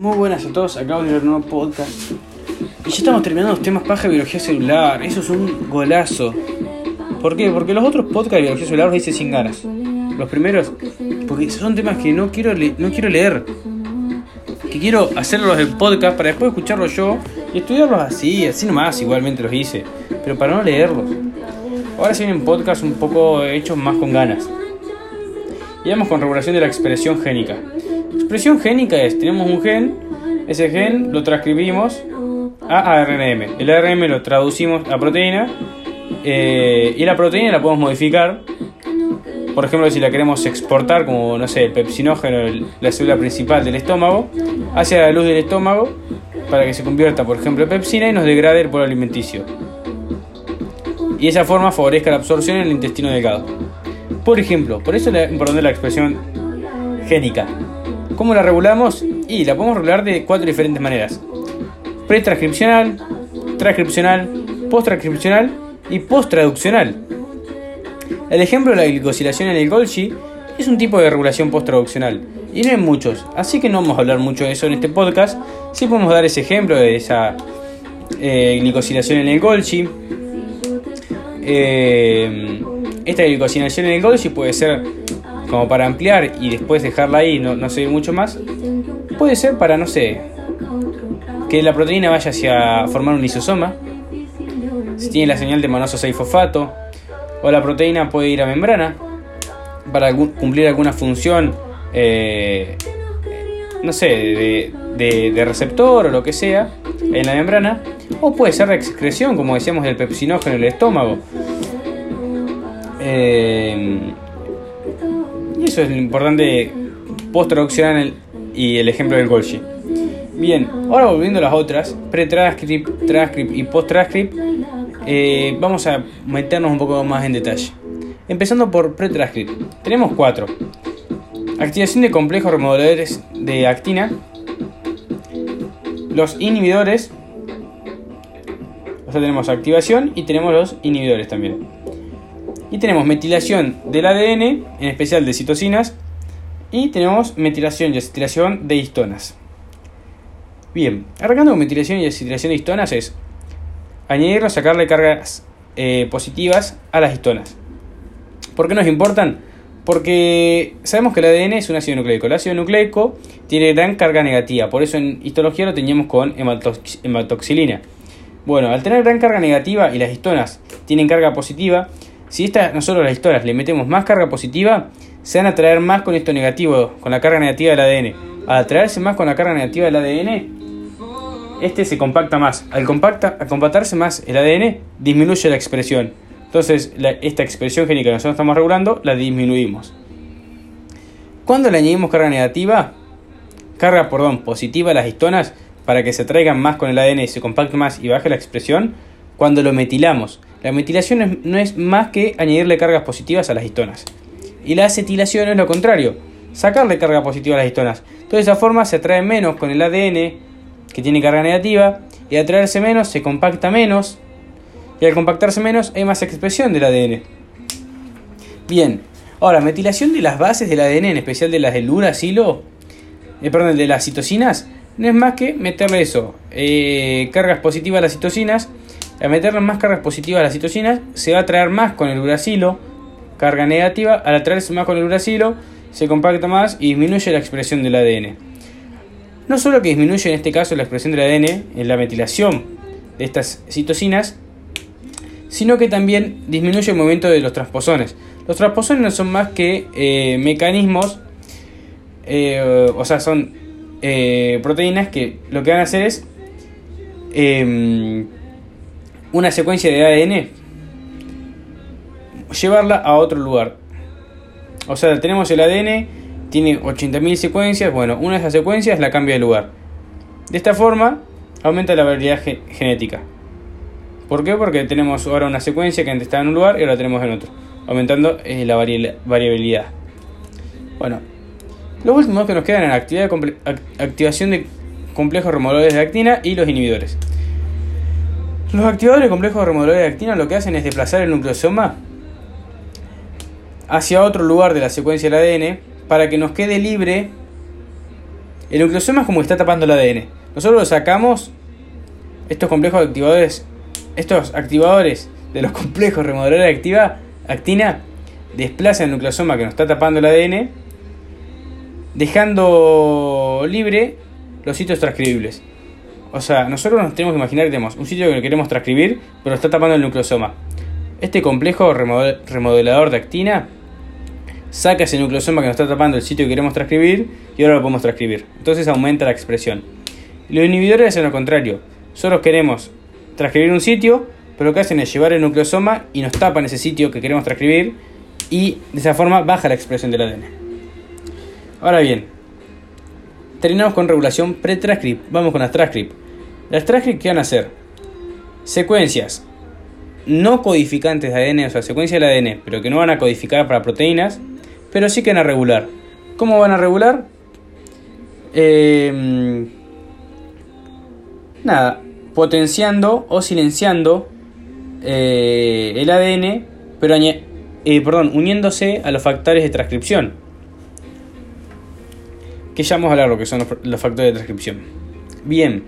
Muy buenas a todos, acabo de ver un nuevo podcast. Y ya estamos terminando los temas paja de biología celular. Eso es un golazo. ¿Por qué? Porque los otros podcasts de biología celular los hice sin ganas. Los primeros, porque son temas que no quiero, no quiero leer. Que quiero hacerlos en podcast para después escucharlos yo y estudiarlos así, así nomás, igualmente los hice. Pero para no leerlos. Ahora se vienen podcasts un poco hechos más con ganas. Y vamos con regulación de la expresión génica. Expresión génica es, tenemos un gen, ese gen lo transcribimos a ARNM. El ARNM lo traducimos a proteína eh, y la proteína la podemos modificar. Por ejemplo, si la queremos exportar como, no sé, el pepsinógeno, la célula principal del estómago, hacia la luz del estómago para que se convierta, por ejemplo, en pepsina y nos degrade el polo alimenticio. Y esa forma favorezca la absorción en el intestino delgado. Por ejemplo, por eso es importante la expresión génica. ¿Cómo la regulamos? Y la podemos regular de cuatro diferentes maneras. Pretranscripcional, transcripcional, posttranscripcional y posttraduccional. El ejemplo de la glicosilación en el Golgi es un tipo de regulación posttraduccional y no hay muchos, así que no vamos a hablar mucho de eso en este podcast. Sí podemos dar ese ejemplo de esa eh, glicosilación en el Golgi. Eh, esta glicosilación en el Golgi puede ser como para ampliar y después dejarla ahí, no, no seguir mucho más. Puede ser para, no sé, que la proteína vaya hacia formar un lisosoma. Si tiene la señal de manoso 6-fosfato. O la proteína puede ir a membrana para cumplir alguna función, eh, no sé, de, receptor o lo que sea en la membrana. O puede ser de excreción, como decíamos, del pepsinógeno en el estómago. Eh, y eso es lo importante post-traduccional y el ejemplo del Golgi. Bien, ahora volviendo a las otras, pre-transcript, transcript y post-transcript, eh, vamos a meternos un poco más en detalle. Empezando por pre-transcript. Tenemos cuatro. Activación de complejos remodeladores de actina. Los inhibidores. O sea, tenemos activación y tenemos los inhibidores también. Y tenemos metilación del ADN, en especial de citocinas. Y tenemos metilación y acetilación de histonas. Bien, arrancando con metilación y acetilación de histonas es añadir o sacarle cargas eh, positivas a las histonas. ¿Por qué nos importan? Porque sabemos que el ADN es un ácido nucleico. El ácido nucleico tiene gran carga negativa, por eso en histología lo teníamos con hematox- hematoxilina. Bueno, al tener gran carga negativa y las histonas tienen carga positiva, si esta, nosotros las histonas le metemos más carga positiva, se van a atraer más con esto negativo, con la carga negativa del ADN. Al atraerse más con la carga negativa del ADN, este se compacta más. Al, compacta, al compactarse más el ADN, disminuye la expresión. Entonces, esta expresión génica que nosotros estamos regulando, la disminuimos. Cuando le añadimos carga negativa, carga, perdón, positiva a las histonas, para que se traigan más con el ADN y se compacte más y baje la expresión, cuando lo metilamos. La metilación es- no es más que añadirle cargas positivas a las histonas. Y la acetilación es lo contrario, sacarle carga positiva a las histonas. Entonces, de esa forma se atrae menos con el ADN, que tiene carga negativa, y al atraerse menos se compacta menos, y al compactarse menos hay más expresión del ADN. Bien, ahora, metilación de las bases del ADN, en especial de las del uracilo, eh, perdón, de las citocinas, no es más que meterle eso, eh, cargas positivas a las citocinas. Al meterle más cargas positivas a las citocinas, se va a atraer más con el uracilo, carga negativa. Al atraerse más con el uracilo, se compacta más y disminuye la expresión del ADN. No solo que disminuye en este caso la expresión del ADN en la metilación de estas citocinas, sino que también disminuye el movimiento de los transposones. Los transposones no son más que eh, mecanismos, eh, o sea, son eh, proteínas que lo que van a hacer es em, una secuencia de ADN, llevarla a otro lugar. O sea, tenemos el ADN, tiene 80.000 secuencias, bueno, una de esas secuencias la cambia de lugar. De esta forma, aumenta la variabilidad ge- genética. ¿Por qué? Porque tenemos ahora una secuencia que antes estaba en un lugar y ahora tenemos en otro, aumentando eh, la vari- variabilidad. Bueno, los últimos que nos quedan en la activación de complejos remodeladores de actina y los inhibidores. Los activadores de complejos remodeladores de actina lo que hacen es desplazar el nucleosoma hacia otro lugar de la secuencia del ADN para que nos quede libre El nucleosoma es como que está tapando el ADN. Nosotros lo sacamos, estos complejos activadores, estos activadores de los complejos remodeladores de actina, desplazan el nucleosoma que nos está tapando el ADN, dejando libre los sitios transcribibles. O sea, nosotros nos tenemos que imaginar que tenemos un sitio que queremos transcribir, pero está tapando el nucleosoma. Este complejo remodelador de actina saca ese nucleosoma que nos está tapando el sitio que queremos transcribir y ahora lo podemos transcribir. Entonces aumenta la expresión. Los inhibidores hacen lo contrario. Solo queremos transcribir un sitio, pero lo que hacen es llevar el nucleosoma y nos tapan ese sitio que queremos transcribir y de esa forma baja la expresión del ADN. Ahora bien, terminamos con regulación pre-transcript. Vamos con las transcript. Las transcript, ¿qué van a hacer? Secuencias no codificantes de ADN, o sea, secuencias del ADN, pero que no van a codificar para proteínas, pero sí que van a regular. ¿Cómo van a regular? Eh, nada, potenciando o silenciando eh, el ADN, pero eh, perdón, uniéndose a los factores de transcripción. Que ya vamos a hablar lo que son los factores de transcripción. Bien,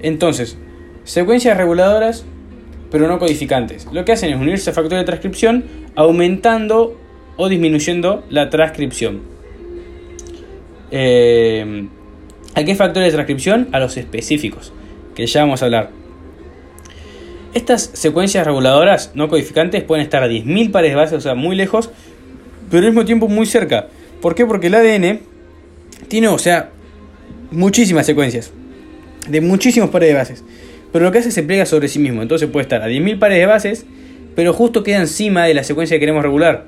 entonces, secuencias reguladoras, pero no codificantes. Lo que hacen es unirse a factores de transcripción, aumentando o disminuyendo la transcripción. Eh, ¿A qué factores de transcripción? A los específicos, que ya vamos a hablar. Estas secuencias reguladoras no codificantes pueden estar a 10.000 pares de bases, o sea, muy lejos, pero al mismo tiempo muy cerca. ¿Por qué? Porque el ADN tiene, o sea, muchísimas secuencias, de muchísimos pares de bases. Pero lo que hace se pliega sobre sí mismo, entonces puede estar a 10.000 pares de bases, pero justo queda encima de la secuencia que queremos regular.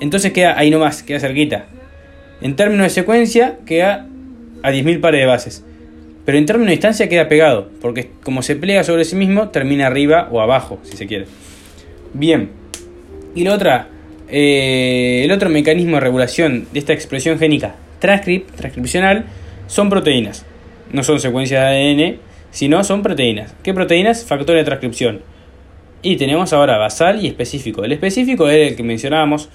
Entonces queda ahí nomás, queda cerquita. En términos de secuencia, queda a 10.000 pares de bases. Pero en términos de distancia queda pegado, porque como se plega sobre sí mismo, termina arriba o abajo, si se quiere. Bien. Y la otra, eh, el otro mecanismo de regulación de esta expresión génica transcript, transcripcional, son proteínas. No son secuencias de ADN, sino son proteínas. ¿Qué proteínas? Factores de transcripción. Y tenemos ahora basal y específico. El específico es el que mencionábamos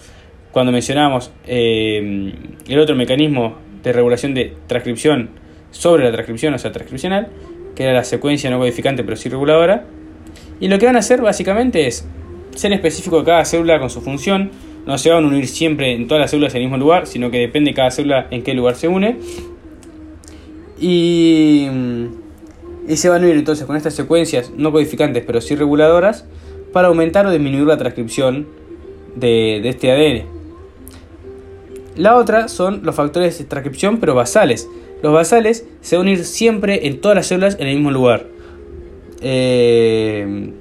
cuando mencionamos eh, el otro mecanismo de regulación de transcripción sobre la transcripción, o sea, transcripcional, que era la secuencia no codificante pero sí reguladora. Y lo que van a hacer básicamente es ser específico de cada célula con su función. No se van a unir siempre en todas las células en el mismo lugar, sino que depende de cada célula en qué lugar se une. Y, y se van a unir entonces con estas secuencias no codificantes pero sí reguladoras para aumentar o disminuir la transcripción de, de este ADN. La otra son los factores de transcripción, pero basales. Los basales se van a unir siempre en todas las células en el mismo lugar. Eh,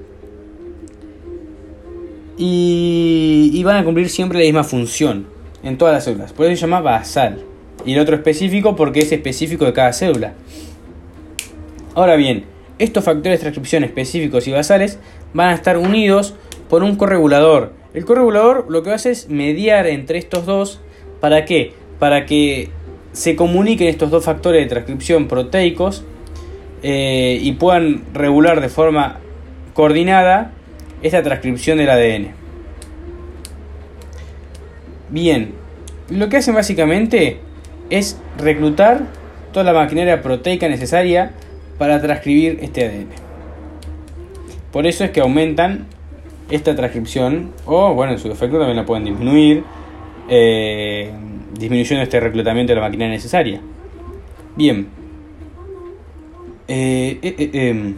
y, van a cumplir siempre la misma función en todas las células. Por eso se llama basal. Y el otro específico porque es específico de cada célula. Ahora bien, estos factores de transcripción específicos y basales van a estar unidos por un corregulador. El corregulador lo que hace es mediar entre estos dos ¿Para qué? Para que se comuniquen estos dos factores de transcripción proteicos eh, y puedan regular de forma coordinada esta transcripción del ADN. Bien, lo que hacen básicamente es reclutar toda la maquinaria proteica necesaria para transcribir este ADN. Por eso es que aumentan esta transcripción, o bueno, en su defecto también la pueden disminuir eh, disminuyendo este reclutamiento de la maquinaria necesaria. Bien. Eh, eh,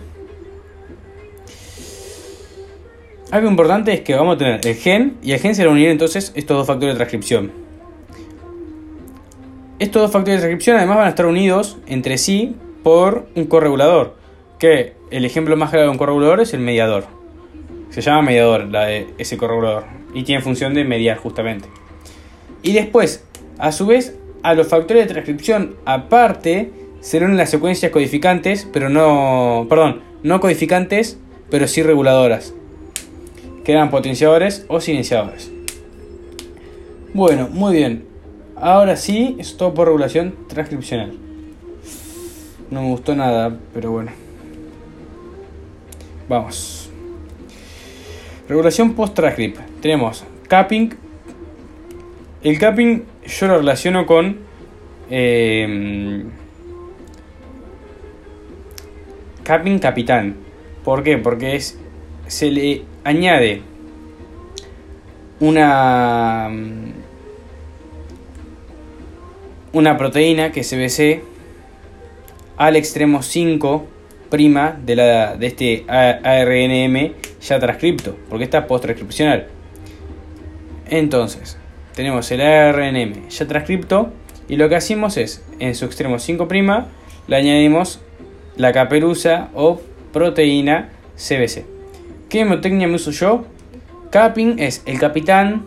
Algo importante es que vamos a tener el gen y el gen se van a unir entonces estos dos factores de transcripción. Estos dos factores de transcripción además van a estar unidos entre sí por un corregulador. Que el ejemplo más claro de un corregulador es el mediador. Se llama mediador la de ese corregulador. Y tiene función de mediar justamente. Y después, a su vez, a los factores de transcripción aparte serán las secuencias codificantes, pero no, perdón, no codificantes, pero sí reguladoras, que eran potenciadores o silenciadores. Bueno, muy bien. Ahora sí, es todo por regulación transcripcional. No me gustó nada, pero bueno. Vamos. Regulación post-transcript. Tenemos capping, el capping yo lo relaciono con. Eh, capping capitán. ¿Por qué? Porque es, se le añade una, una proteína que es CBC al extremo 5' de, la, de este ARNM ya transcripto, porque está post-transcripcional. Entonces, tenemos el ARNM ya transcripto y lo que hacemos es, en su extremo 5' le añadimos la caperuza o proteína CBC. ¿Qué hemotecnia me uso yo? Capping es el capitán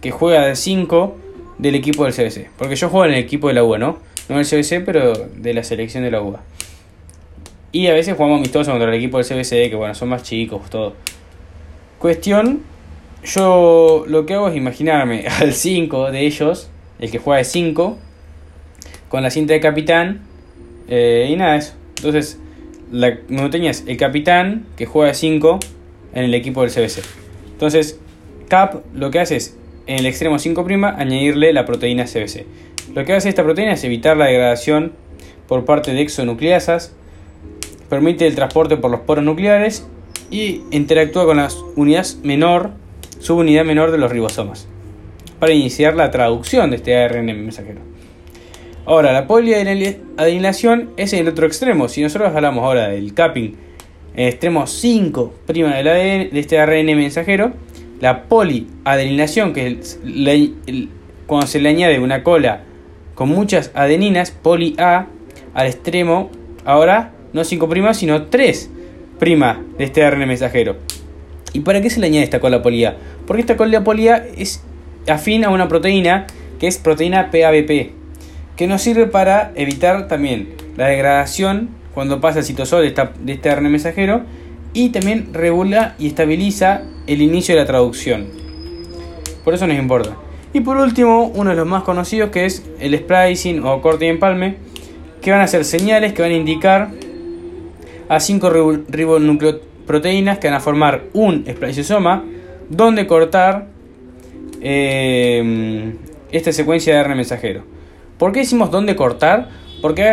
que juega de 5 del equipo del CBC. Porque yo juego en el equipo de la UA, ¿no? No del CBC, pero de la selección de la UA. Y a veces jugamos amistosos contra el equipo del CBC, que bueno, son más chicos, todo. Cuestión, yo lo que hago es imaginarme al 5 de ellos, el que juega de 5, con la cinta de capitán, eh, y nada, eso. Entonces, la montaña es el capitán que juega de 5 en el equipo del CBC. Entonces, Cap lo que hace es, en el extremo 5', añadirle la proteína CBC. Lo que hace esta proteína es evitar la degradación por parte de exonucleasas, permite el transporte por los poros nucleares y interactúa con la unidad menor, subunidad menor de los ribosomas, para iniciar la traducción de este ARN mensajero. Ahora, la poliadenilación es en el otro extremo. Si nosotros hablamos ahora del capping extremo 5' del de este ARN mensajero, la poliadenilación, que es cuando se le añade una cola con muchas adeninas, poli A, al extremo, ahora no 5', sino 3' de este ARN mensajero. ¿Y para qué se le añade esta cola poli A? Porque esta cola poli A es afín a una proteína que es proteína PABP, que nos sirve para evitar también la degradación cuando pasa el citosol de, de este ARN mensajero y también regula y estabiliza el inicio de la traducción. Por eso nos importa. Y por último, uno de los más conocidos que es el splicing o corte y empalme, que van a ser señales que van a indicar a 5 ribonucleoproteínas que van a formar un spliceosoma donde cortar eh, esta secuencia de RNA mensajero. ¿Por qué decimos dónde cortar? Porque hay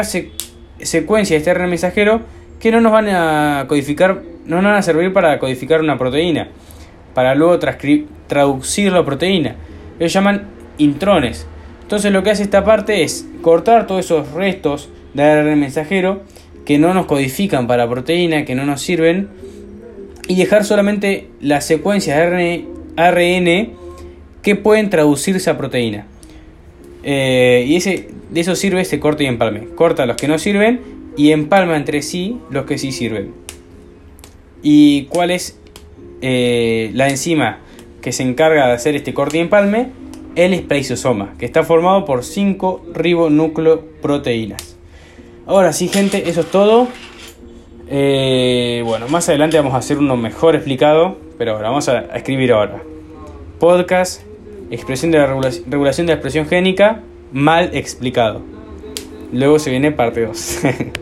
secuencia de este RNA mensajero que no nos van a codificar, no nos van a servir para codificar una proteína, para luego traducir la proteína. Ellos llaman intrones. Entonces lo que hace esta parte es cortar todos esos restos de ARN mensajero que no nos codifican para proteína, que no nos sirven, y dejar solamente las secuencias de ARN que pueden traducirse a proteína. Eh, y ese, de eso sirve este corte y empalme. Corta los que no sirven y empalma entre sí los que sí sirven. ¿Y cuál es eh, la enzima que se encarga de hacer este corte y empalme? El spliceosoma, que está formado por 5 ribonucleoproteínas. Ahora sí, gente, eso es todo. Eh, bueno, más adelante vamos a hacer uno mejor explicado, pero ahora vamos a, escribir ahora. Podcast, expresión de la regulación de la expresión génica, mal explicado. Luego se viene parte 2.